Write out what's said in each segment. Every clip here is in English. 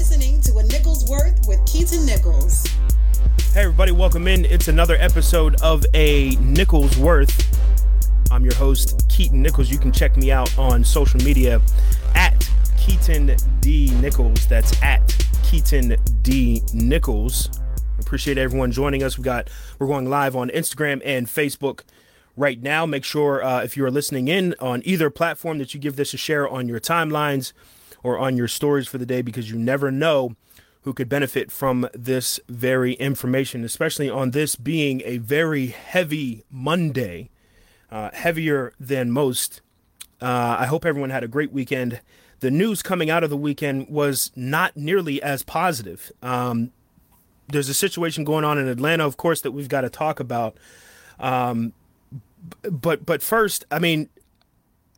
listening to A Nichols Worth with Keaton Nichols. Hey, everybody, welcome in. It's another episode of A Nichols Worth. I'm your host, Keaton Nichols. You can check me out on social media at Keaton D. Nichols. That's at Keaton D. Nichols. Appreciate everyone joining us. We got we're going live on Instagram and Facebook right now. Make sure uh, if you are listening in on either platform that you give this a share on your timelines or on your stories for the day because you never know who could benefit from this very information, especially on this being a very heavy Monday, uh, heavier than most. Uh, I hope everyone had a great weekend. The news coming out of the weekend was not nearly as positive. Um, there's a situation going on in Atlanta, of course, that we've got to talk about. Um, but but first, I mean,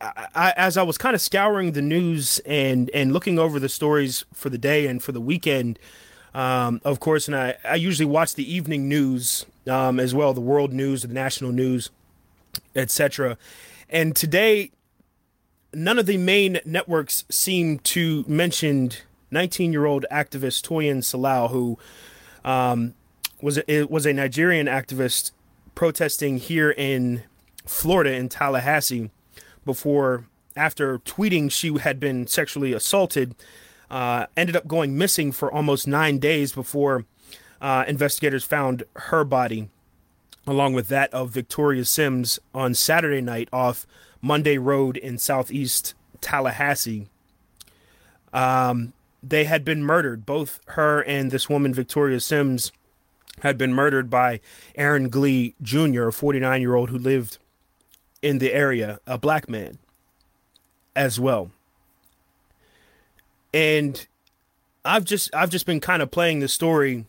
I, as I was kind of scouring the news and and looking over the stories for the day and for the weekend, um, of course, and I, I usually watch the evening news um, as well, the world news, the national news, etc. And today, none of the main networks seem to mention 19 year old activist Toyin Salau, who um, was a, was a Nigerian activist protesting here in Florida in Tallahassee before after tweeting she had been sexually assaulted uh, ended up going missing for almost nine days before uh, investigators found her body along with that of victoria sims on saturday night off monday road in southeast tallahassee. Um, they had been murdered. Both her and this woman victoria sims had been murdered by aaron glee jr a 49 year old who lived in the area, a black man as well. And I've just I've just been kind of playing the story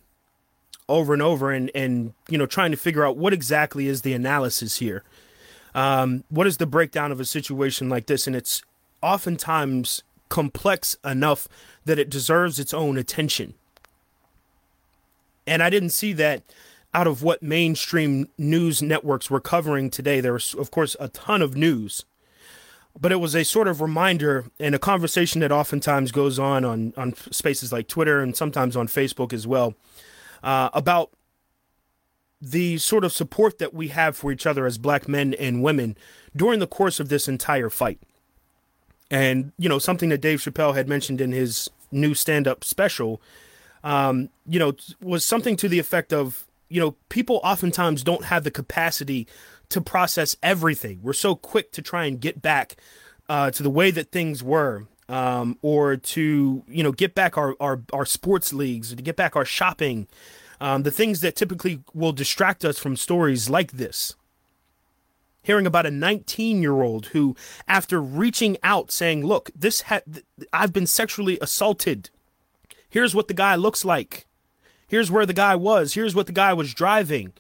over and over and and you know trying to figure out what exactly is the analysis here. Um, what is the breakdown of a situation like this? And it's oftentimes complex enough that it deserves its own attention. And I didn't see that out of what mainstream news networks were covering today. There was, of course, a ton of news, but it was a sort of reminder and a conversation that oftentimes goes on on, on spaces like Twitter and sometimes on Facebook as well uh, about the sort of support that we have for each other as black men and women during the course of this entire fight. And, you know, something that Dave Chappelle had mentioned in his new stand up special, um, you know, was something to the effect of you know, people oftentimes don't have the capacity to process everything. We're so quick to try and get back uh, to the way that things were, um, or to you know get back our, our our sports leagues, to get back our shopping, um, the things that typically will distract us from stories like this. Hearing about a 19 year old who, after reaching out saying, "Look, this ha- I've been sexually assaulted. Here's what the guy looks like." Here's where the guy was. Here's what the guy was driving.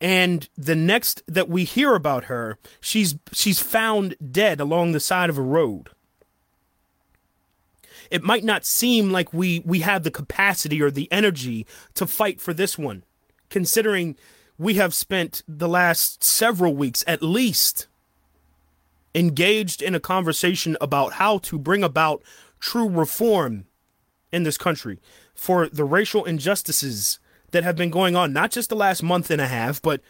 And the next that we hear about her, she's she's found dead along the side of a road. It might not seem like we we have the capacity or the energy to fight for this one, considering we have spent the last several weeks at least engaged in a conversation about how to bring about true reform in this country for the racial injustices that have been going on, not just the last month and a half, but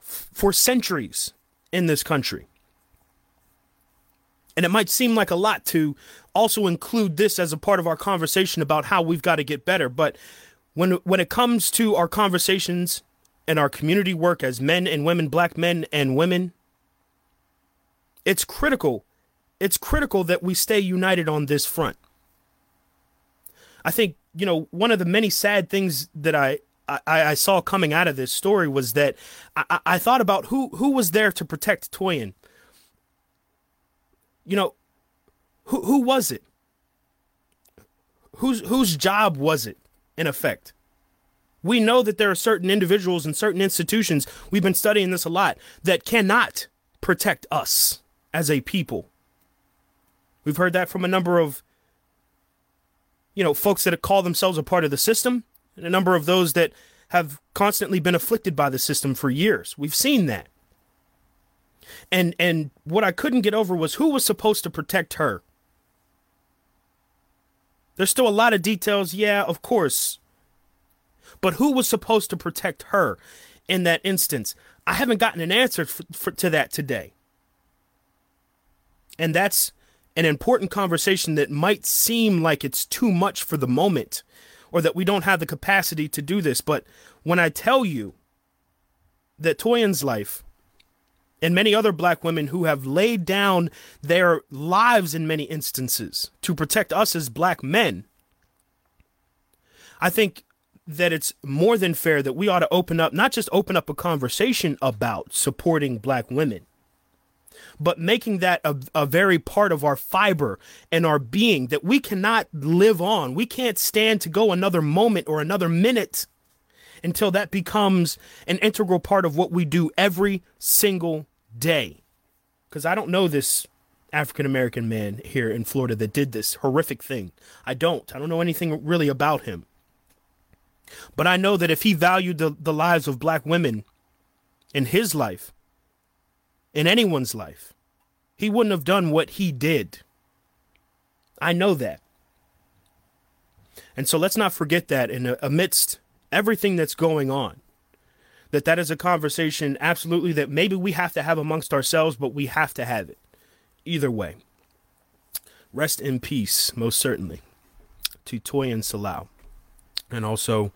f- for centuries in this country. And it might seem like a lot to also include this as a part of our conversation about how we've got to get better. But when, when it comes to our conversations and our community work as men and women, black men and women, it's critical. It's critical that we stay united on this front. I think you know one of the many sad things that I I, I saw coming out of this story was that I, I thought about who who was there to protect Toyin. You know, who who was it? Whose whose job was it? In effect, we know that there are certain individuals and certain institutions. We've been studying this a lot that cannot protect us as a people. We've heard that from a number of you know, folks that call themselves a part of the system, and a number of those that have constantly been afflicted by the system for years. We've seen that. And and what I couldn't get over was who was supposed to protect her. There's still a lot of details, yeah, of course. But who was supposed to protect her in that instance? I haven't gotten an answer for, for, to that today. And that's an important conversation that might seem like it's too much for the moment or that we don't have the capacity to do this. But when I tell you that Toyin's life and many other black women who have laid down their lives in many instances to protect us as black men, I think that it's more than fair that we ought to open up, not just open up a conversation about supporting black women, but making that a, a very part of our fiber and our being that we cannot live on. We can't stand to go another moment or another minute until that becomes an integral part of what we do every single day. Because I don't know this African American man here in Florida that did this horrific thing. I don't. I don't know anything really about him. But I know that if he valued the, the lives of black women in his life, in anyone's life, he wouldn't have done what he did. I know that. And so let's not forget that in amidst everything that's going on, that that is a conversation absolutely that maybe we have to have amongst ourselves, but we have to have it. Either way. Rest in peace, most certainly, to Toyin Salau. And also,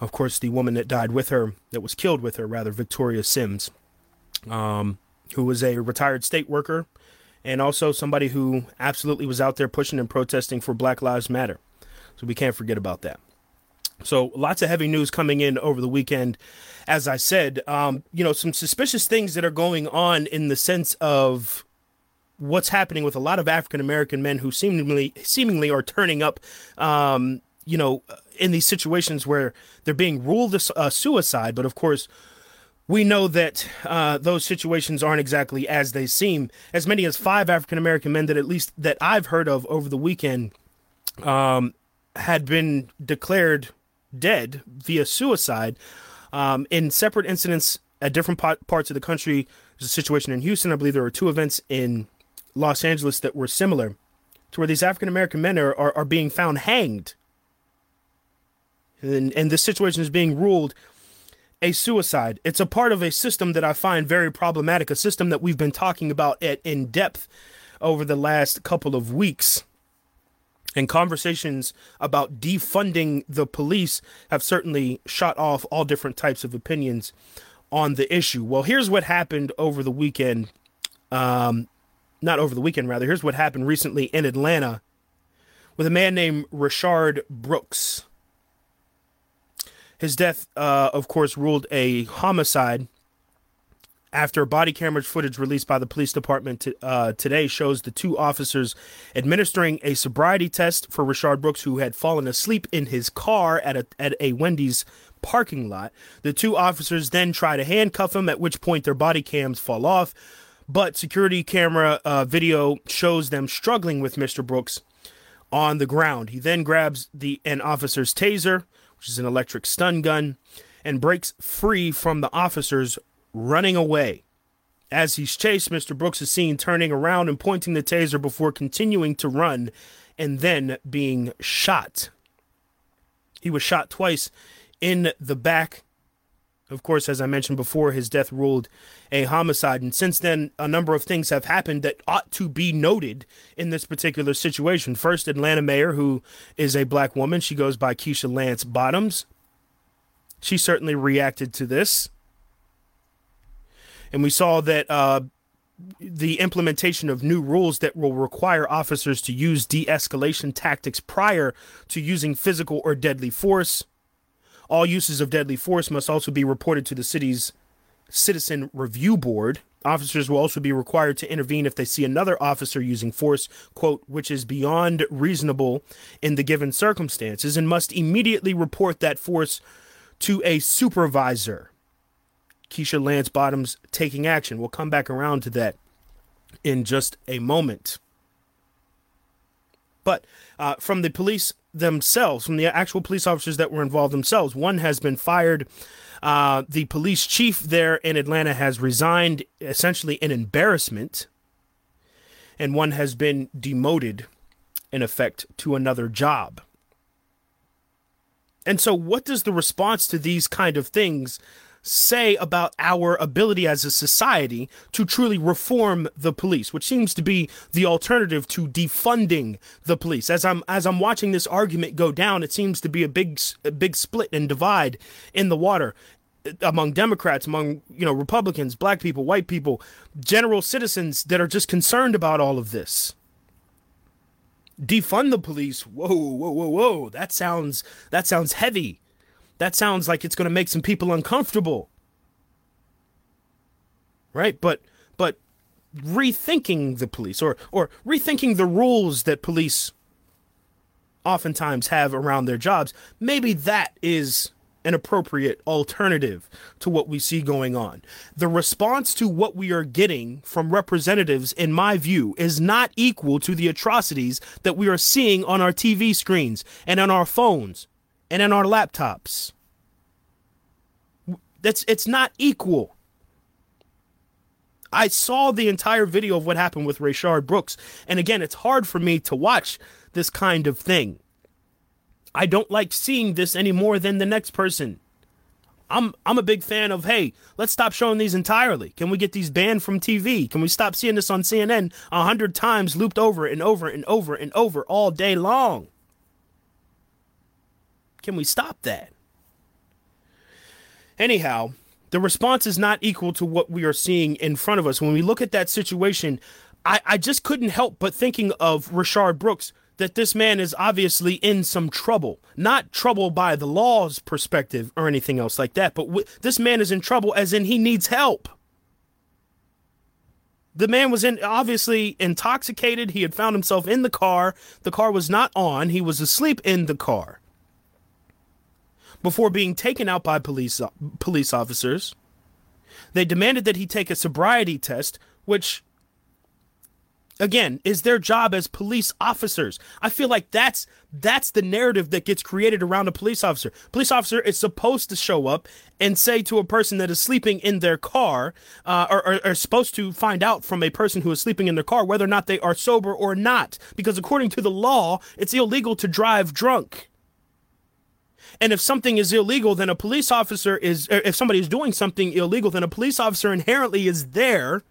of course, the woman that died with her, that was killed with her, rather, Victoria Sims. Um, who was a retired state worker and also somebody who absolutely was out there pushing and protesting for Black Lives Matter. So we can't forget about that. So lots of heavy news coming in over the weekend. As I said, um, you know, some suspicious things that are going on in the sense of what's happening with a lot of African American men who seemingly seemingly are turning up, um, you know, in these situations where they're being ruled a, a suicide, but of course we know that uh, those situations aren't exactly as they seem. As many as five African American men that at least that I've heard of over the weekend um, had been declared dead via suicide um, in separate incidents at different parts of the country. There's a situation in Houston. I believe there were two events in Los Angeles that were similar to where these African American men are, are, are being found hanged. And, and this situation is being ruled a suicide. It's a part of a system that I find very problematic, a system that we've been talking about at, in depth over the last couple of weeks. And conversations about defunding the police have certainly shot off all different types of opinions on the issue. Well, here's what happened over the weekend. Um, not over the weekend, rather. Here's what happened recently in Atlanta with a man named Rayshard Brooks. His death, uh, of course, ruled a homicide after body camera footage released by the police department to, uh, today shows the two officers administering a sobriety test for Rayshard Brooks, who had fallen asleep in his car at a, at a Wendy's parking lot. The two officers then try to handcuff him, at which point their body cams fall off. But security camera uh, video shows them struggling with Mr. Brooks on the ground. He then grabs the an officer's taser which is an electric stun gun, and breaks free from the officers running away. As he's chased, Mr. Brooks is seen turning around and pointing the taser before continuing to run and then being shot. He was shot twice in the back of course, as I mentioned before, his death ruled a homicide. And since then, a number of things have happened that ought to be noted in this particular situation. First, Atlanta mayor, who is a black woman, she goes by Keisha Lance Bottoms. She certainly reacted to this. And we saw that uh, the implementation of new rules that will require officers to use de escalation tactics prior to using physical or deadly force all uses of deadly force must also be reported to the city's citizen review board. Officers will also be required to intervene if they see another officer using force, quote, which is beyond reasonable in the given circumstances, and must immediately report that force to a supervisor. Keisha Lance Bottoms taking action. We'll come back around to that in just a moment. But uh, from the police themselves, from the actual police officers that were involved themselves. One has been fired. Uh, the police chief there in Atlanta has resigned, essentially in embarrassment, and one has been demoted. in effect, to another job. And so, what does the response to these kind of things say about our ability as a society to truly reform the police, which seems to be the alternative to defunding the police. As I'm as I'm watching this argument go down, it seems to be a big a big split and divide in the water uh, among Democrats, among you know Republicans, black people, white people, general citizens that are just concerned about all of this. Defund the police. Whoa, whoa, whoa, whoa. That sounds that sounds heavy that sounds like it's going to make some people uncomfortable. Right? But but rethinking the police or or rethinking the rules that police oftentimes have around their jobs, maybe that is an appropriate alternative to what we see going on. The response to what we are getting from representatives, in my view, is not equal to the atrocities that we are seeing on our TV screens and on our phones and in our laptops. That's it's not equal. I saw the entire video of what happened with Rayshard Brooks, and again, it's hard for me to watch this kind of thing. I don't like seeing this any more than the next person. I'm I'm a big fan of hey, let's stop showing these entirely. Can we get these banned from TV? Can we stop seeing this on CNN a hundred times looped over and over and over and over all day long? Can we stop that? Anyhow, the response is not equal to what we are seeing in front of us. When we look at that situation, I, I just couldn't help but thinking of Rayshard Brooks that this man is obviously in some trouble. Not trouble by the law's perspective or anything else like that, but w- this man is in trouble as in he needs help. The man was in obviously intoxicated. He had found himself in the car. The car was not on. He was asleep in the car before being taken out by police police officers. They demanded that he take a sobriety test, which again is their job as police officers. I feel like that's that's the narrative that gets created around a police officer. Police officer is supposed to show up and say to a person that is sleeping in their car, uh, or, or, or supposed to find out from a person who is sleeping in their car whether or not they are sober or not, because according to the law, it's illegal to drive drunk. And if something is illegal, then a police officer is, if somebody is doing something illegal, then a police officer inherently is there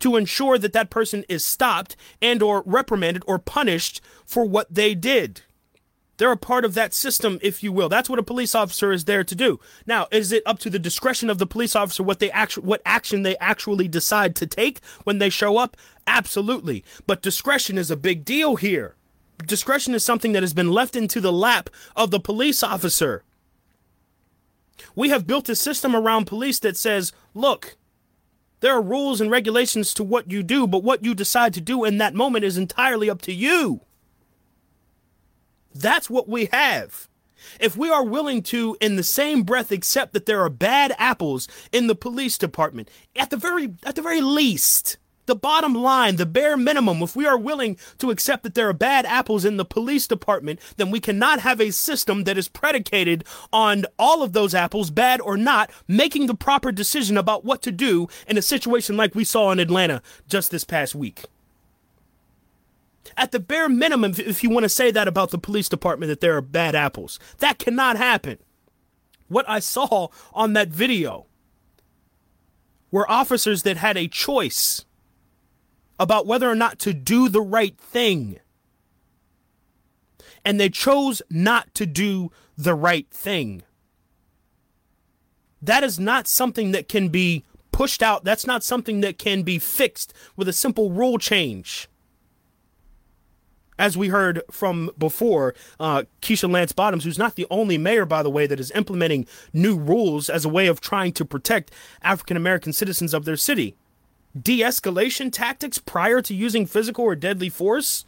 to ensure that that person is stopped and or reprimanded or punished for what they did. They're a part of that system, if you will. That's what a police officer is there to do. Now, is it up to the discretion of the police officer what they actually what action they actually decide to take when they show up? Absolutely. But discretion is a big deal here discretion is something that has been left into the lap of the police officer. We have built a system around police that says, look, there are rules and regulations to what you do, but what you decide to do in that moment is entirely up to you. That's what we have. If we are willing to, in the same breath, accept that there are bad apples in the police department, at the very at the very least, the bottom line, the bare minimum, if we are willing to accept that there are bad apples in the police department, then we cannot have a system that is predicated on all of those apples, bad or not, making the proper decision about what to do in a situation like we saw in Atlanta just this past week. At the bare minimum, if you want to say that about the police department, that there are bad apples, that cannot happen. What I saw on that video were officers that had a choice about whether or not to do the right thing. And they chose not to do the right thing. That is not something that can be pushed out. That's not something that can be fixed with a simple rule change. As we heard from before, uh, Keisha Lance Bottoms, who's not the only mayor, by the way, that is implementing new rules as a way of trying to protect African American citizens of their city de escalation tactics prior to using physical or deadly force?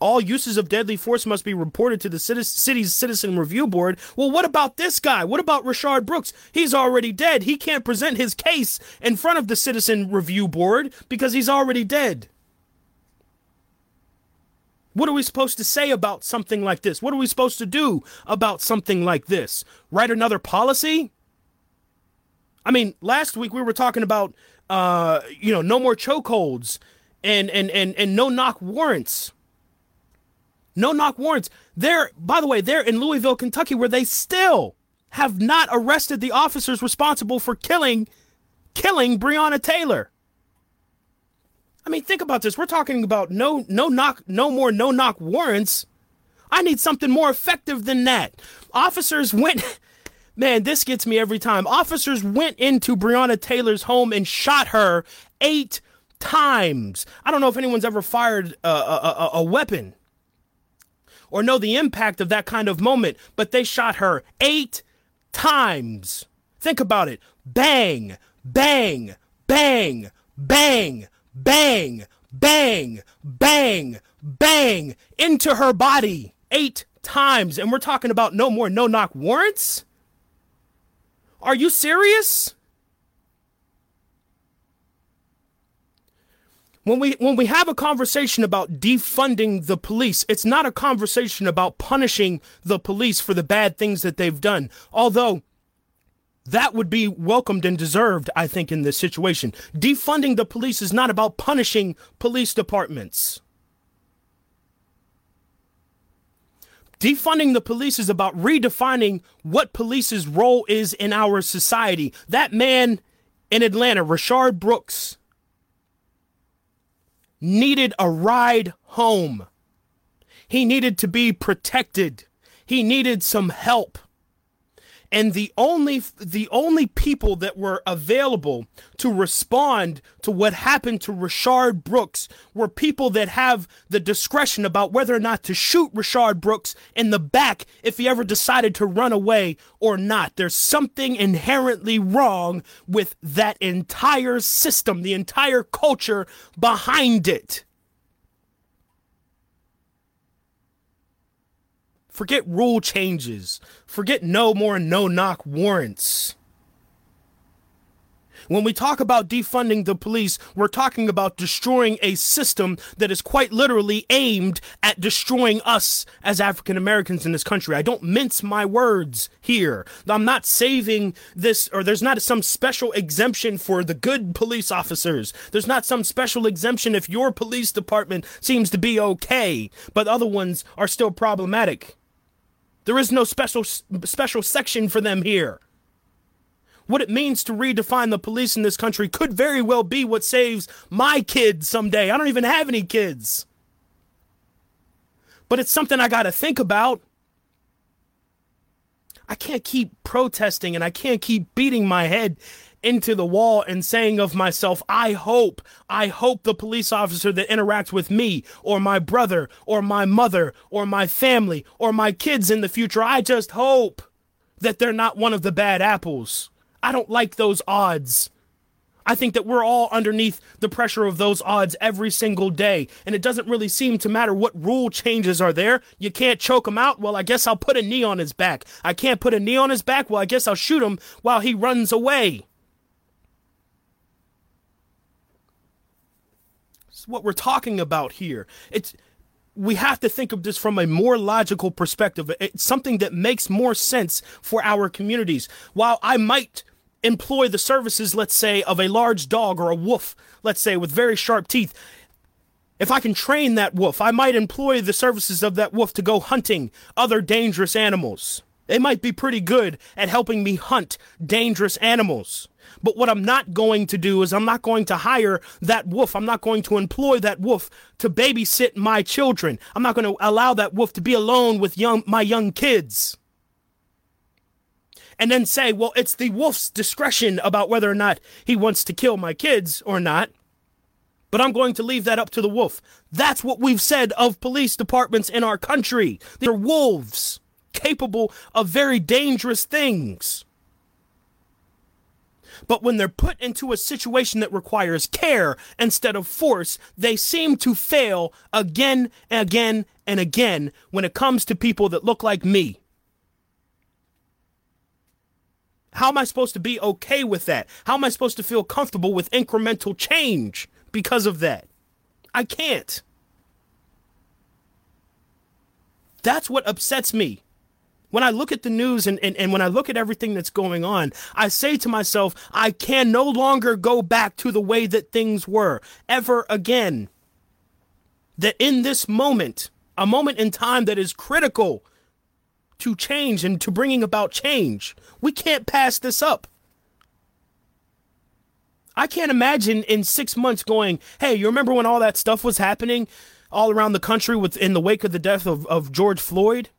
All uses of deadly force must be reported to the city's citizen review board. Well, what about this guy? What about Rayshard Brooks? He's already dead. He can't present his case in front of the citizen review board because he's already dead. What are we supposed to say about something like this? What are we supposed to do about something like this? Write another policy? I mean, last week we were talking about, uh, you know, no more chokeholds and and and and no knock warrants. No knock warrants. They're by the way, they're in Louisville, Kentucky, where they still have not arrested the officers responsible for killing killing Breonna Taylor. I mean, think about this. We're talking about no no knock, no more no knock warrants. I need something more effective than that. Officers went Man, this gets me every time. Officers went into Breonna Taylor's home and shot her eight times. I don't know if anyone's ever fired a, a, a, weapon or know the impact of that kind of moment, but they shot her eight times. Think about it. Bang, bang, bang, bang, bang, bang, bang, bang into her body eight times. And we're talking about no more no knock warrants? Are you serious? When we when we have a conversation about defunding the police, it's not a conversation about punishing the police for the bad things that they've done. Although that would be welcomed and deserved, I think, in this situation. Defunding the police is not about punishing police departments. Defunding the police is about redefining what police's role is in our society. That man in Atlanta, Rayshard Brooks, needed a ride home. He needed to be protected. He needed some help and the only the only people that were available to respond to what happened to Rayshard Brooks were people that have the discretion about whether or not to shoot Rayshard Brooks in the back if he ever decided to run away or not. There's something inherently wrong with that entire system, the entire culture behind it. Forget rule changes. Forget no more no knock warrants. When we talk about defunding the police, we're talking about destroying a system that is quite literally aimed at destroying us as African Americans in this country. I don't mince my words here. I'm not saving this, or there's not some special exemption for the good police officers. There's not some special exemption if your police department seems to be okay, but other ones are still problematic. There is no special special section for them here. What it means to redefine the police in this country could very well be what saves my kids someday. I don't even have any kids. But it's something I got to think about. I can't keep protesting and I can't keep beating my head into the wall and saying of myself, I hope, I hope the police officer that interacts with me or my brother or my mother or my family or my kids in the future, I just hope that they're not one of the bad apples. I don't like those odds. I think that we're all underneath the pressure of those odds every single day. And it doesn't really seem to matter what rule changes are there. You can't choke him out. Well, I guess I'll put a knee on his back. I can't put a knee on his back. Well, I guess I'll shoot him while he runs away. What we're talking about here. It's we have to think of this from a more logical perspective. It's something that makes more sense for our communities. While I might employ the services, let's say, of a large dog or a wolf, let's say, with very sharp teeth, if I can train that wolf, I might employ the services of that wolf to go hunting other dangerous animals. They might be pretty good at helping me hunt dangerous animals. But what I'm not going to do is I'm not going to hire that wolf. I'm not going to employ that wolf to babysit my children. I'm not going to allow that wolf to be alone with young my young kids. And then say, well, it's the wolf's discretion about whether or not he wants to kill my kids or not. But I'm going to leave that up to the wolf. That's what we've said of police departments in our country. They're wolves capable of very dangerous things. But when they're put into a situation that requires care instead of force, they seem to fail again and again and again when it comes to people that look like me. How am I supposed to be okay with that? How am I supposed to feel comfortable with incremental change because of that? I can't. That's what upsets me when I look at the news and, and, and when I look at everything that's going on, I say to myself, I can no longer go back to the way that things were ever again. that in this moment, a moment in time that is critical to change and to bringing about change, we can't pass this up. I can't imagine in six months going, hey, you remember when all that stuff was happening all around the country with in the wake of the death of, of George Floyd?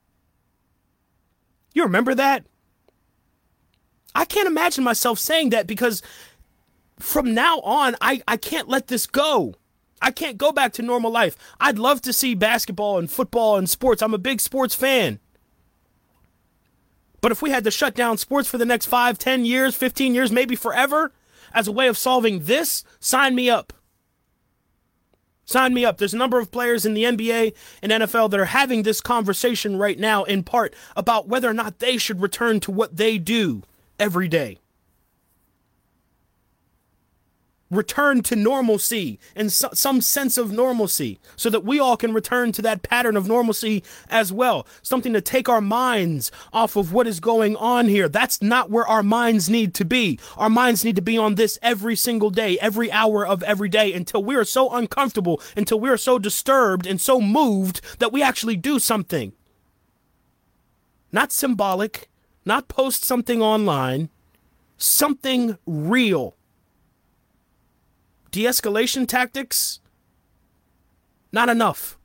You remember that? I can't imagine myself saying that because from now on, I, I can't let this go. I can't go back to normal life. I'd love to see basketball and football and sports. I'm a big sports fan. But if we had to shut down sports for the next five, ten years, 15 years, maybe forever, as a way of solving this, sign me up. Sign me up. There's a number of players in the NBA and NFL that are having this conversation right now, in part about whether or not they should return to what they do every day. Return to normalcy and so, some sense of normalcy so that we all can return to that pattern of normalcy as well. Something to take our minds off of what is going on here. That's not where our minds need to be. Our minds need to be on this every single day, every hour of every day until we are so uncomfortable, until we are so disturbed and so moved that we actually do something. Not symbolic, not post something online, something real de escalation tactics, not enough.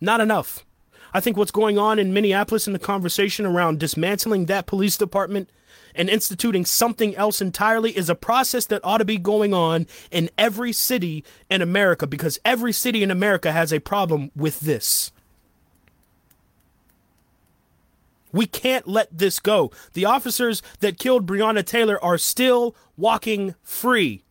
Not enough. I think what's going on in Minneapolis in the conversation around dismantling that police department and instituting something else entirely is a process that ought to be going on in every city in America because every city in America has a problem with this. We can't let this go. The officers that killed Breonna Taylor are still walking free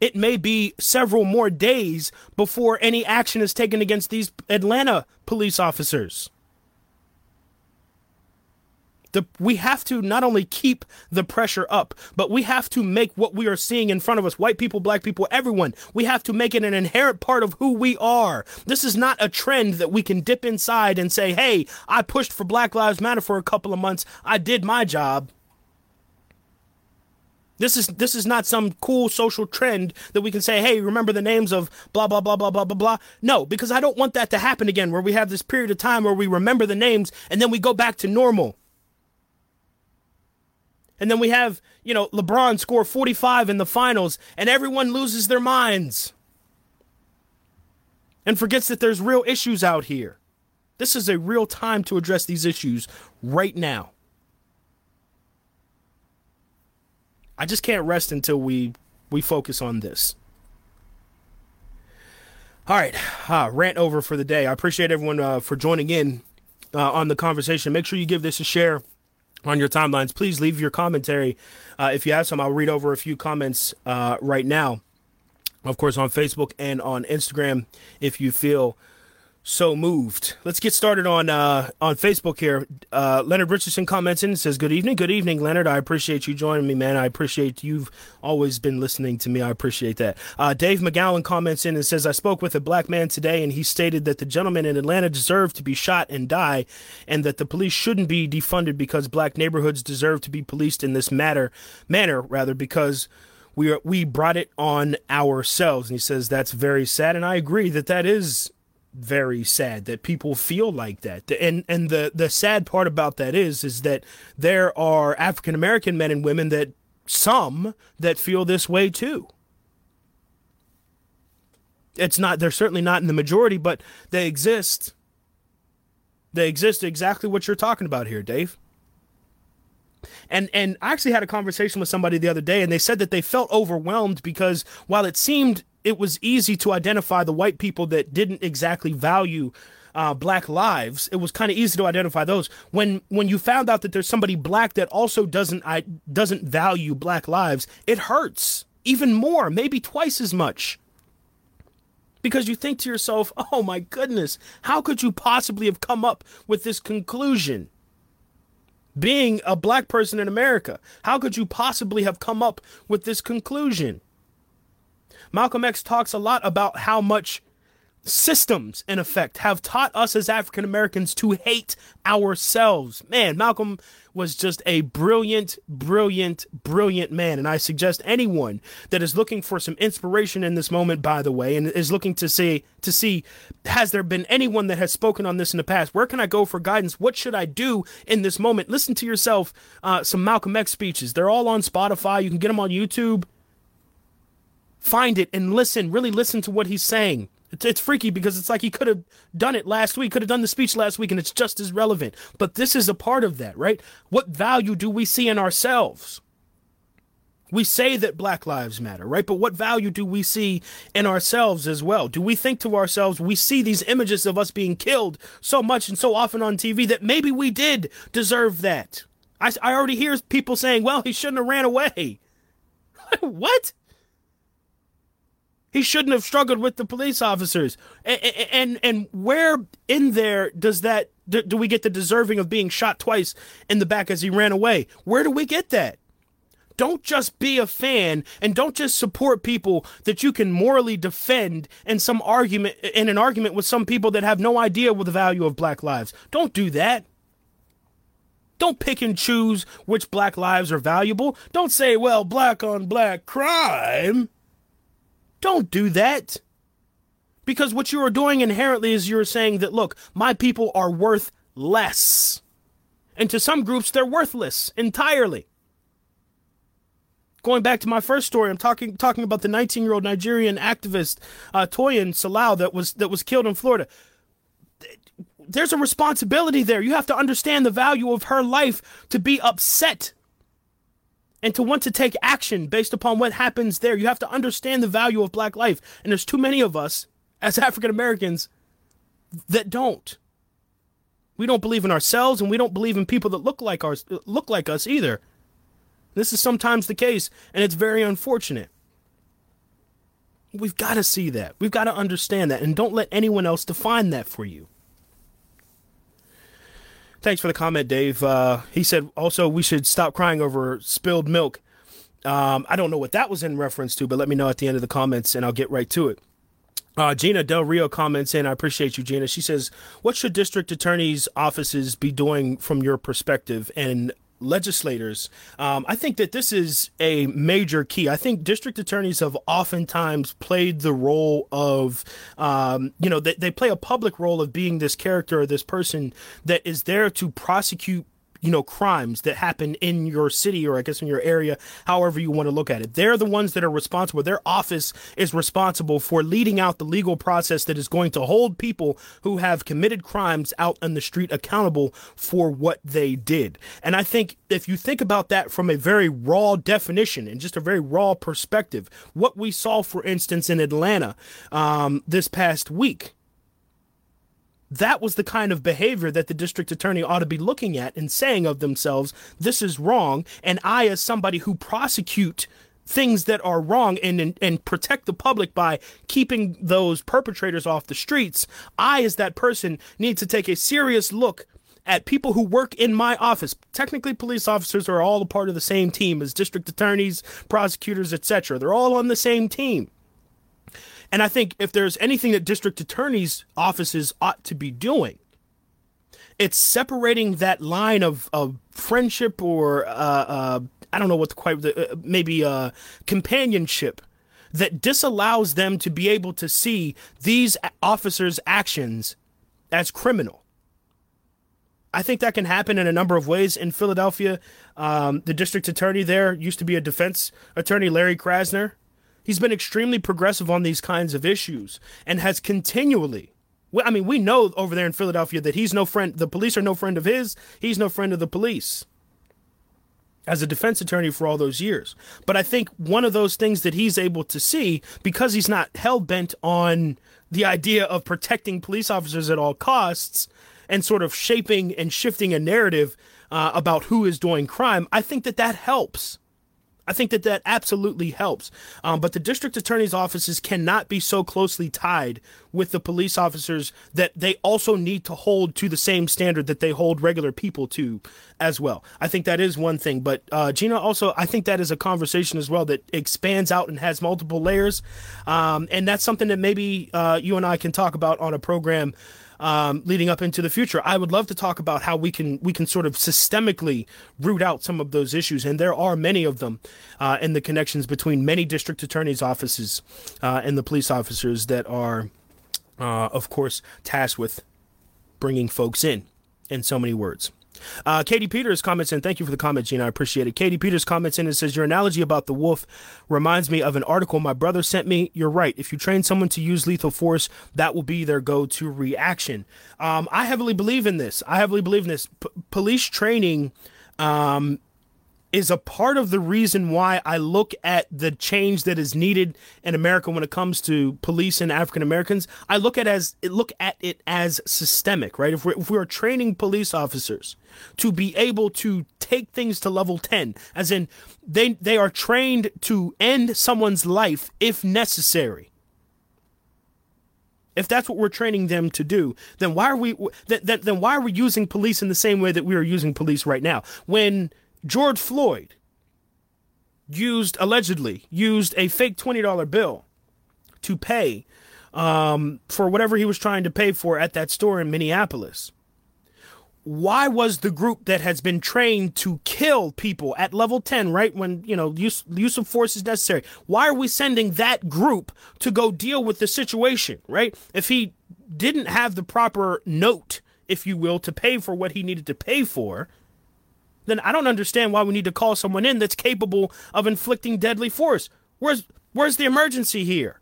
it may be several more days before any action is taken against these Atlanta police officers. The, we have to not only keep the pressure up, but we have to make what we are seeing in front of us, white people, black people, everyone, we have to make it an inherent part of who we are. This is not a trend that we can dip inside and say, hey, I pushed for Black Lives Matter for a couple of months. I did my job. This is this is not some cool social trend that we can say, hey, remember the names of blah blah blah blah blah blah blah. No, because I don't want that to happen again where we have this period of time where we remember the names and then we go back to normal. And then we have, you know, LeBron score 45 in the finals and everyone loses their minds. And forgets that there's real issues out here. This is a real time to address these issues right now. I just can't rest until we we focus on this. All right, uh, rant over for the day. I appreciate everyone uh, for joining in uh, on the conversation. Make sure you give this a share on your timelines. Please leave your commentary uh, if you have some. I'll read over a few comments uh, right now. Of course, on Facebook and on Instagram, if you feel so moved. Let's get started on uh, on Facebook here. Uh, Leonard Richardson comments in and says, "Good evening, good evening, Leonard. I appreciate you joining me, man. I appreciate you've always been listening to me. I appreciate that." Uh, Dave McGowan comments in and says, "I spoke with a black man today, and he stated that the gentleman in Atlanta deserved to be shot and die, and that the police shouldn't be defunded because black neighborhoods deserve to be policed in this matter manner, rather because." We, are, we brought it on ourselves. And he says that's very sad. And I agree that that is very sad that people feel like that. And and the the sad part about that is is that there are African American men and women that some that feel this way too. It's not they're certainly not in the majority, but they exist. They exist exactly what you're talking about here, Dave. And and I actually had a conversation with somebody the other day and they said that they felt overwhelmed because while it seemed it was easy to identify the white people that didn't exactly value uh, black lives. It was kind of easy to identify those. When when you found out that there's somebody black that also doesn't I, doesn't value black lives, it hurts even more, maybe twice as much. Because you think to yourself, "Oh my goodness, how could you possibly have come up with this conclusion?" Being a black person in America, how could you possibly have come up with this conclusion? Malcolm X talks a lot about how much systems, in effect, have taught us as African Americans to hate ourselves. Man, Malcolm was just a brilliant, brilliant, brilliant man. And I suggest anyone that is looking for some inspiration in this moment, by the way, and is looking to see to see has there been anyone that has spoken on this in the past? Where can I go for guidance? What should I do in this moment? Listen to yourself uh, some Malcolm X speeches. They're all on Spotify. You can get them on YouTube. Find it and listen. Really listen to what he's saying. It's, it's freaky because it's like he could have done it last week, could have done the speech last week, and it's just as relevant. But this is a part of that, right? What value do we see in ourselves? We say that Black Lives Matter, right? But what value do we see in ourselves as well? Do we think to ourselves, we see these images of us being killed so much and so often on TV that maybe we did deserve that? I, I already hear people saying, well, he shouldn't have ran away. what? He shouldn't have struggled with the police officers. And, and, and where in there does that do we get the deserving of being shot twice in the back as he ran away? Where do we get that? Don't just be a fan and don't just support people that you can morally defend in some argument in an argument with some people that have no idea what the value of black lives. Don't do that. Don't pick and choose which black lives are valuable. Don't say, well, black on black crime. Don't do that. Because what you are doing inherently is you're saying that, look, my people are worth less. And to some groups, they're worthless entirely. Going back to my first story, I'm talking talking about the 19 year old Nigerian activist uh, Toyin Salau that was that was killed in Florida. There's a responsibility there. You have to understand the value of her life to be upset and to want to take action based upon what happens there. You have to understand the value of black life. And there's too many of us as African Americans that don't. We don't believe in ourselves and we don't believe in people that look like ours look like us either. This is sometimes the case and it's very unfortunate. We've got to see that. We've got to understand that and don't let anyone else define that for you. Thanks for the comment, Dave. Uh, he said also we should stop crying over spilled milk. Um, I don't know what that was in reference to, but let me know at the end of the comments and I'll get right to it. Uh, Gina Del Rio comments in. I appreciate you, Gina. She says, "What should district attorneys' offices be doing from your perspective?" And legislators. Um, I think that this is a major key. I think district attorneys have oftentimes played the role of, um, you know, they, they play a public role of being this character or this person that is there to prosecute you know crimes that happen in your city or I guess in your area, however you want to look at it. They're the ones that are responsible. Their office is responsible for leading out the legal process that is going to hold people who have committed crimes out on the street accountable for what they did. And I think if you think about that from a very raw definition and just a very raw perspective, what we saw, for instance, in Atlanta um, this past week that was the kind of behavior that the district attorney ought to be looking at and saying of themselves, this is wrong. And I, as somebody who prosecute things that are wrong and, and, and protect the public by keeping those perpetrators off the streets, I, as that person, need to take a serious look at people who work in my office. Technically, police officers are all a part of the same team as district attorneys, prosecutors, etc. They're all on the same team. And I think if there's anything that district attorneys' offices ought to be doing, it's separating that line of, of friendship or uh, uh, I don't know what the quite uh, maybe uh, companionship that disallows them to be able to see these officers' actions as criminal. I think that can happen in a number of ways in Philadelphia. Um, the district attorney there used to be a defense attorney, Larry Krasner. He's been extremely progressive on these kinds of issues and has continually. I mean, we know over there in Philadelphia that he's no friend. The police are no friend of his. He's no friend of the police. As a defense attorney for all those years. But I think one of those things that he's able to see, because he's not hell bent on the idea of protecting police officers at all costs and sort of shaping and shifting a narrative uh, about who is doing crime, I think that that helps I think that that absolutely helps. Um, but the district attorney's offices cannot be so closely tied with the police officers that they also need to hold to the same standard that they hold regular people to as well. I think that is one thing. But uh, Gina, also, I think that is a conversation as well that expands out and has multiple layers. Um, and that's something that maybe uh, you and I can talk about on a program um, leading up into the future. I would love to talk about how we can we can sort of systemically root out some of those issues, and there are many of them, uh, in the connections between many district attorneys' offices uh, and the police officers that are, uh, of course, tasked with bringing folks in. In so many words. Uh, Katie Peters comments in. Thank you for the comment, Gina. I appreciate it. Katie Peters comments in and says, Your analogy about the wolf reminds me of an article my brother sent me. You're right. If you train someone to use lethal force, that will be their go to reaction. Um, I heavily believe in this. I heavily believe in this. P- police training um, is a part of the reason why I look at the change that is needed in America when it comes to police and African Americans. I look at as look at it as systemic, right? If we're, if we are training police officers to be able to take things to level 10, as in they they are trained to end someone's life if necessary. If that's what we're training them to do, then why are we then, then why are we using police in the same way that we are using police right now? When George Floyd used allegedly used a fake twenty dollar bill to pay um, for whatever he was trying to pay for at that store in Minneapolis. Why was the group that has been trained to kill people at level 10, right? When, you know, use, use of force is necessary. Why are we sending that group to go deal with the situation, right? If he didn't have the proper note, if you will, to pay for what he needed to pay for, then I don't understand why we need to call someone in that's capable of inflicting deadly force. Where's where's the emergency here?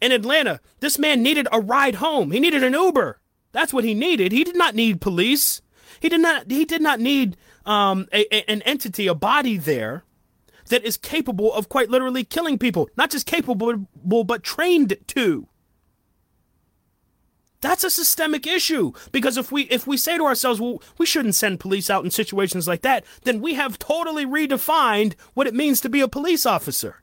In Atlanta, this man needed a ride home. He needed an Uber. That's what he needed. He did not need police. He did not he did not need um, a, a, an entity, a body there that is capable of quite literally killing people. Not just capable, but trained to. That's a systemic issue because if we if we say to ourselves, well, we shouldn't send police out in situations like that, then we have totally redefined what it means to be a police officer.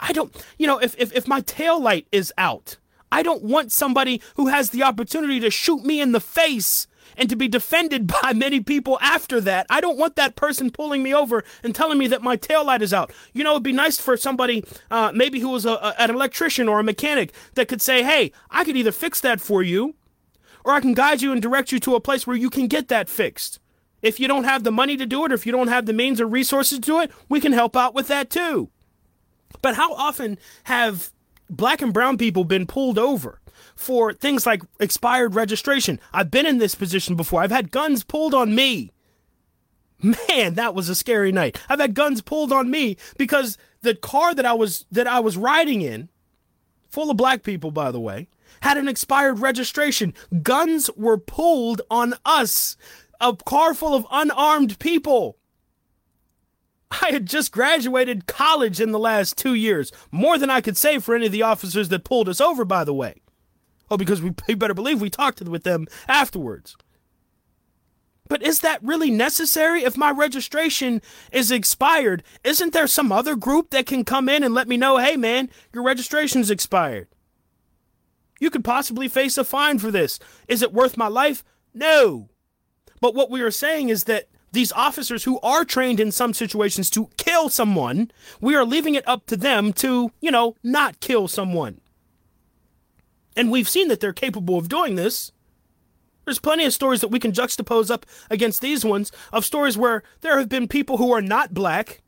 I don't, you know, if if, if my tail light is out, I don't want somebody who has the opportunity to shoot me in the face and to be defended by many people after that. I don't want that person pulling me over and telling me that my tail light is out. You know, it'd be nice for somebody, uh, maybe who was a, a, an electrician or a mechanic, that could say, hey, I could either fix that for you or I can guide you and direct you to a place where you can get that fixed. If you don't have the money to do it, or if you don't have the means or resources to do it, we can help out with that too. But how often have black and brown people been pulled over for things like expired registration. I've been in this position before. I've had guns pulled on me. Man, that was a scary night. I've had guns pulled on me because the car that I was that I was riding in, full of black people by the way, had an expired registration. Guns were pulled on us. A car full of unarmed people. I had just graduated college in the last two years. More than I could say for any of the officers that pulled us over, by the way. Oh, because we, we better believe we talked with them afterwards. But is that really necessary? If my registration is expired, isn't there some other group that can come in and let me know, hey man, your registration's expired? You could possibly face a fine for this. Is it worth my life? No. But what we are saying is that these officers who are trained in some situations to kill someone, we are leaving it up to them to, you know, not kill someone. And we've seen that they're capable of doing this. There's plenty of stories that we can juxtapose up against these ones of stories where there have been people who are not black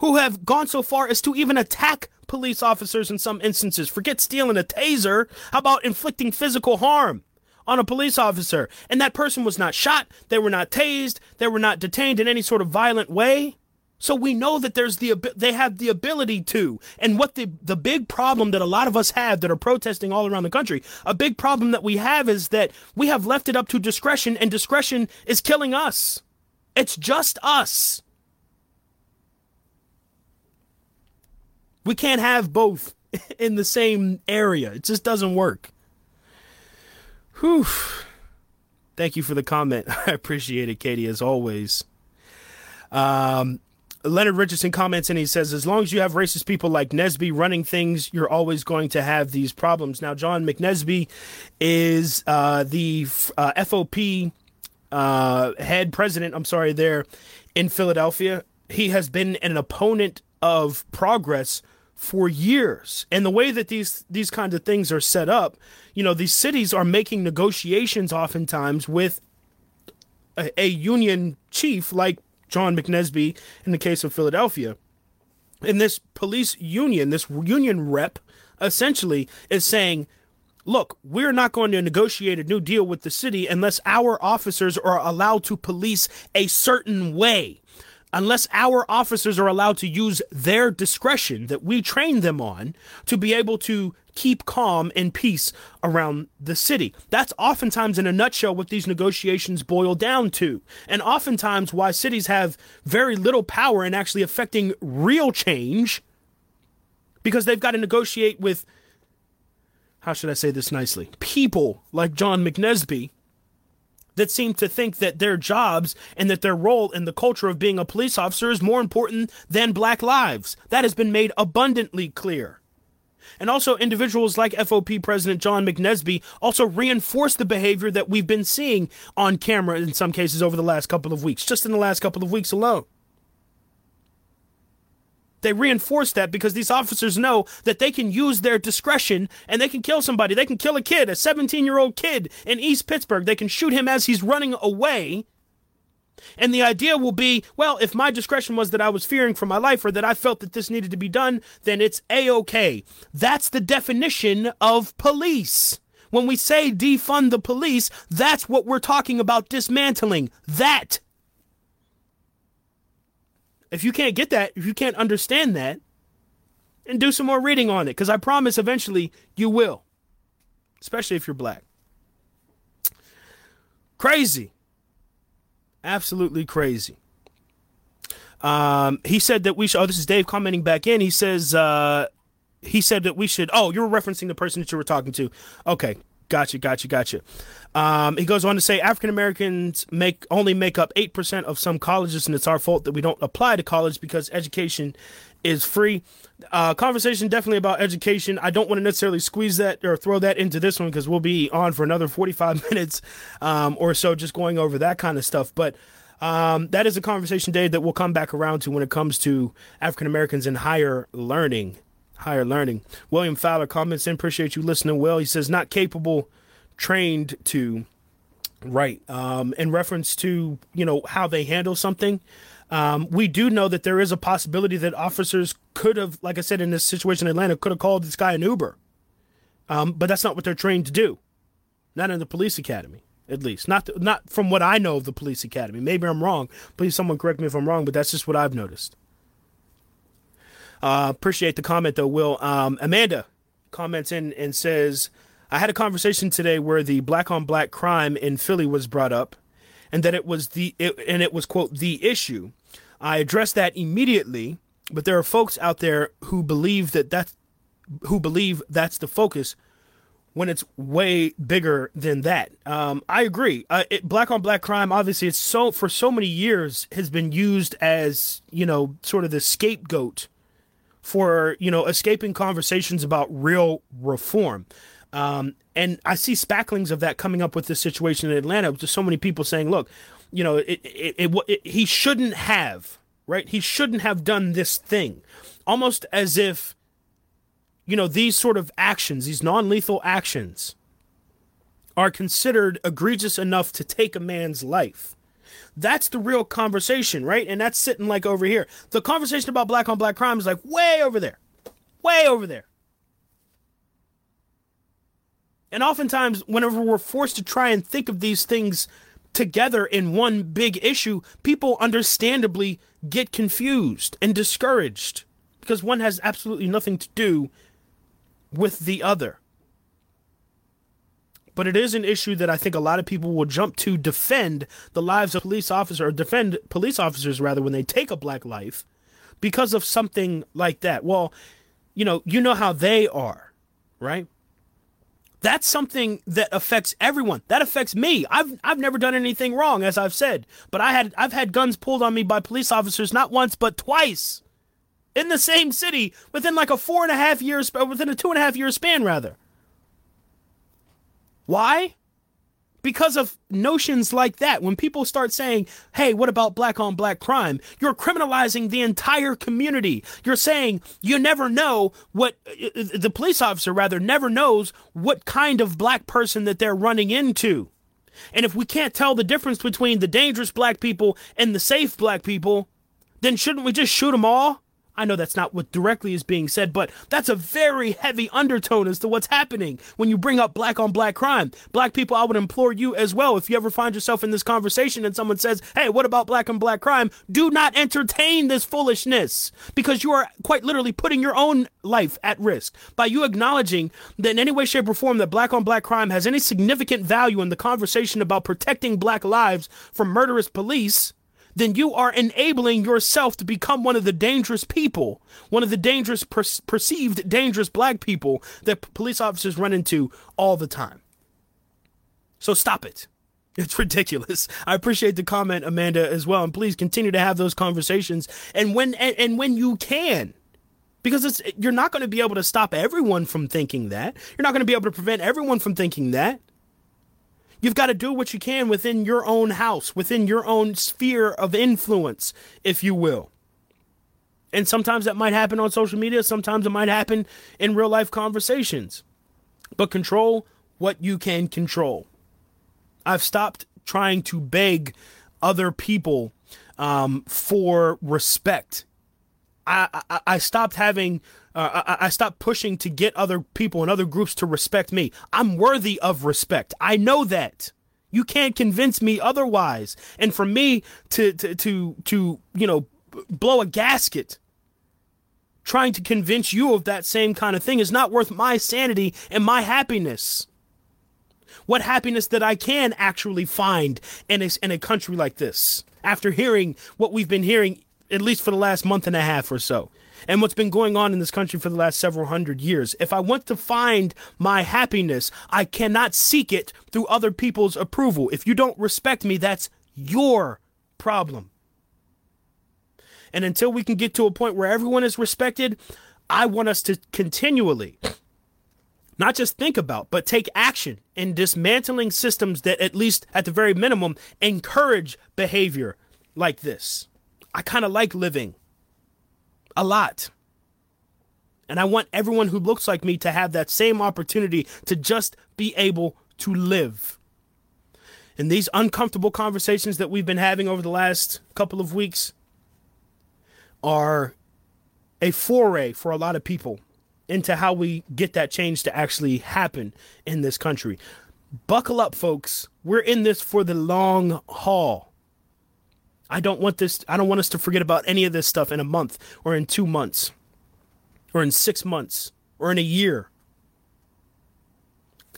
who have gone so far as to even attack police officers in some instances. Forget stealing a taser. How about inflicting physical harm on a police officer? And that person was not shot, they were not tased, they were not detained in any sort of violent way. So we know that there's the they have the ability to. And what the the big problem that a lot of us have that are protesting all around the country, a big problem that we have is that we have left it up to discretion and discretion is killing us. It's just us. We can't have both in the same area. It just doesn't work. Whew. Thank you for the comment. I appreciate it, Katie, as always. Um, Leonard Richardson comments and he says, as long as you have racist people like Nesby running things, you're always going to have these problems. Now, John McNesby is uh, the uh, FOP uh, head president, I'm sorry, there in Philadelphia. He has been an opponent of progress for years. And the way that these these kinds of things are set up, you know, these cities are making negotiations oftentimes with a, a union chief like John McNesby in the case of Philadelphia. And this police union, this union rep, essentially is saying, look, we're not going to negotiate a new deal with the city unless our officers are allowed to police a certain way unless our officers are allowed to use their discretion that we train them on to be able to keep calm and peace around the city. That's oftentimes, in a nutshell, what these negotiations boil down to. And oftentimes, why cities have very little power in actually affecting real change because they've got to negotiate with, how should I say this nicely, people like John McNesby that seem to think that their jobs and that their role in the culture of being a police officer is more important than black lives. That has been made abundantly clear. And also, individuals like FOP President John McNesby also reinforce the behavior that we've been seeing on camera in some cases over the last couple of weeks, just in the last couple of weeks alone. They reinforce that because these officers know that they can use their discretion and they can kill somebody. They can kill a kid, a 17 year old kid in East Pittsburgh. They can shoot him as he's running away. And the idea will be well, if my discretion was that I was fearing for my life or that I felt that this needed to be done, then it's A OK. That's the definition of police. When we say defund the police, that's what we're talking about dismantling. That if you can't get that, if you can't understand that, and do some more reading on it, because I promise eventually you will, especially if you're black. Crazy. Absolutely crazy. Um, he said that we should. Oh, this is Dave commenting back in. He says, uh, he said that we should. Oh, you're referencing the person that you were talking to. Okay, Gotcha, gotcha, gotcha. Um, he goes on to say African Americans make only make up eight percent of some colleges, and it's our fault that we don't apply to college because education is free. Uh, conversation definitely about education. I don't want to necessarily squeeze that or throw that into this one because we'll be on for another forty-five minutes um, or so, just going over that kind of stuff. But um, that is a conversation, Dave, that we'll come back around to when it comes to African Americans in higher learning higher learning. William Fowler comments in, appreciate you listening well. He says, not capable, trained to, right, um, in reference to, you know, how they handle something. Um, we do know that there is a possibility that officers could have, like I said, in this situation in Atlanta, could have called this guy an Uber. Um, but that's not what they're trained to do. Not in the police academy, at least. Not not from what I know of the police academy. Maybe I'm wrong. Please, someone correct me if I'm wrong, but that's just what I've noticed. Uh, appreciate the comment though, Will. Um, Amanda comments in and says, I had a conversation today where the black on black crime in Philly was brought up and that it was the, it, and it was quote, the issue. I addressed that immediately, but there are folks out there who believe that that's, who believe that's the focus when it's way bigger than that. Um, I agree. Uh, it, black on black crime, obviously, it's so for so many years has been used as you know sort of the scapegoat for you know escaping conversations about real reform. Um, and I see spacklings of that coming up with this situation in Atlanta. Just so many people saying, "Look, you know, it, it, it, he shouldn't have, right? He shouldn't have done this thing," almost as if, you know, these sort of actions, these non-lethal actions, are considered egregious enough to take a man's life. That's the real conversation, right? And that's sitting like over here. The conversation about black on black crime is like way over there. Way over there. And oftentimes, whenever we're forced to try and think of these things together in one big issue, people understandably get confused and discouraged because one has absolutely nothing to do with the other but it is an issue that I think a lot of people will jump to defend the lives of police officers or defend police officers rather when they take a black life because of something like that. Well, you know, you know how they are, right? That's something that affects everyone. That affects me. I've I've never done anything wrong, as I've said, but I had I've had guns pulled on me by police officers not once but twice, in the same city within like a four and a half years within a two and a half year span rather. Why? because of notions like that. When people start saying, hey, what about black on black crime? You're criminalizing the entire community. You're saying you never know what uh, uh, uh, the police officer, rather, never knows what kind of black person that they're running into. And if we can't tell the difference between the dangerous black people and the safe black people, then shouldn't we just shoot them all? I know that's not what directly is being said, but that's a very heavy undertone as to what's happening when you bring up black on black crime. Black people, I would implore you as well, if you ever find yourself in this conversation and someone says, Hey, what about black on black crime? Do not entertain this foolishness because you are quite literally putting your own life at risk by you acknowledging that in any way, shape, or form that black on black crime has any significant value in the conversation about protecting black lives from murderous police then you are enabling yourself to become one of the dangerous people, one of the dangerous, per- perceived dangerous black people that p- police officers run into all the time. So stop it. It's ridiculous. I appreciate the comment, Amanda, as well, and please continue to have those conversations. And when and, and when you can, because it's you're not going to be able to stop everyone from thinking that. You're not going to be able to prevent everyone from thinking that. You've got to do what you can within your own house, within your own sphere of influence, if you will. And sometimes that might happen on social media, sometimes it might happen in real life conversations. But control what you can control. I've stopped trying to beg other people um, for respect. I, I, I stopped having uh, I, I stopped pushing to get other people and other groups to respect me. I'm worthy of respect. I know that. You can't convince me otherwise. And for me to to to, to you know blow a gasket trying to convince you of that same kind of thing is not worth my sanity and my happiness. What happiness that I can actually find in a, in a country like this after hearing what we've been hearing at least for the last month and a half or so and what's been going on in this country for the last several hundred years. If I want to find my happiness, I cannot seek it through other people's approval. If you don't respect me, that's your problem. And until we can get to a point where everyone is respected, I want us to continually not just think about, but take action in dismantling systems that, at least at the very minimum, encourage behavior like this. I kind of like living a lot. And I want everyone who looks like me to have that same opportunity to just be able to live. And these uncomfortable conversations that we've been having over the last couple of weeks are a foray for a lot of people into how we get that change to actually happen in this country. Buckle up, folks. We're in this for the long haul. I don't want this I don't want us to forget about any of this stuff in a month or in 2 months or in 6 months or in a year.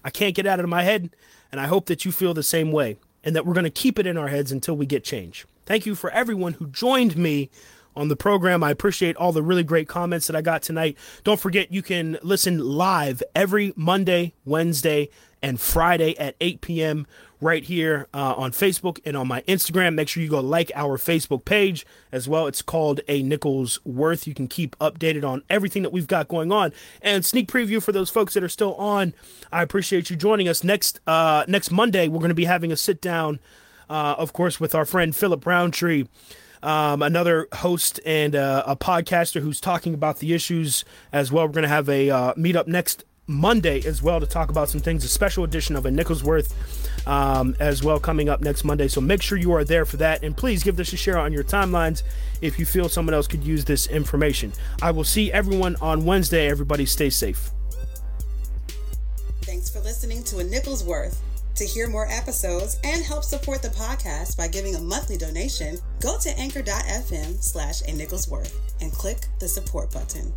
I can't get out of my head and I hope that you feel the same way and that we're going to keep it in our heads until we get change. Thank you for everyone who joined me on the program. I appreciate all the really great comments that I got tonight. Don't forget you can listen live every Monday, Wednesday, and Friday at 8 p.m right here uh, on Facebook and on my Instagram. Make sure you go like our Facebook page as well. It's called A Nichols Worth. You can keep updated on everything that we've got going on. And sneak preview for those folks that are still on. I appreciate you joining us next uh, next Monday. We're going to be having a sit down, uh, of course, with our friend Philip Roundtree. Um, another host and uh, a podcaster who's talking about the issues as well. We're going to have a uh, meetup next Monday as well to talk about some things. A special edition of a Nichols Worth um, as well coming up next Monday. So make sure you are there for that. And please give this a share on your timelines if you feel someone else could use this information. I will see everyone on Wednesday. Everybody stay safe. Thanks for listening to a Nichols Worth. To hear more episodes and help support the podcast by giving a monthly donation, go to anchor.fm slash a Nicholsworth and click the support button.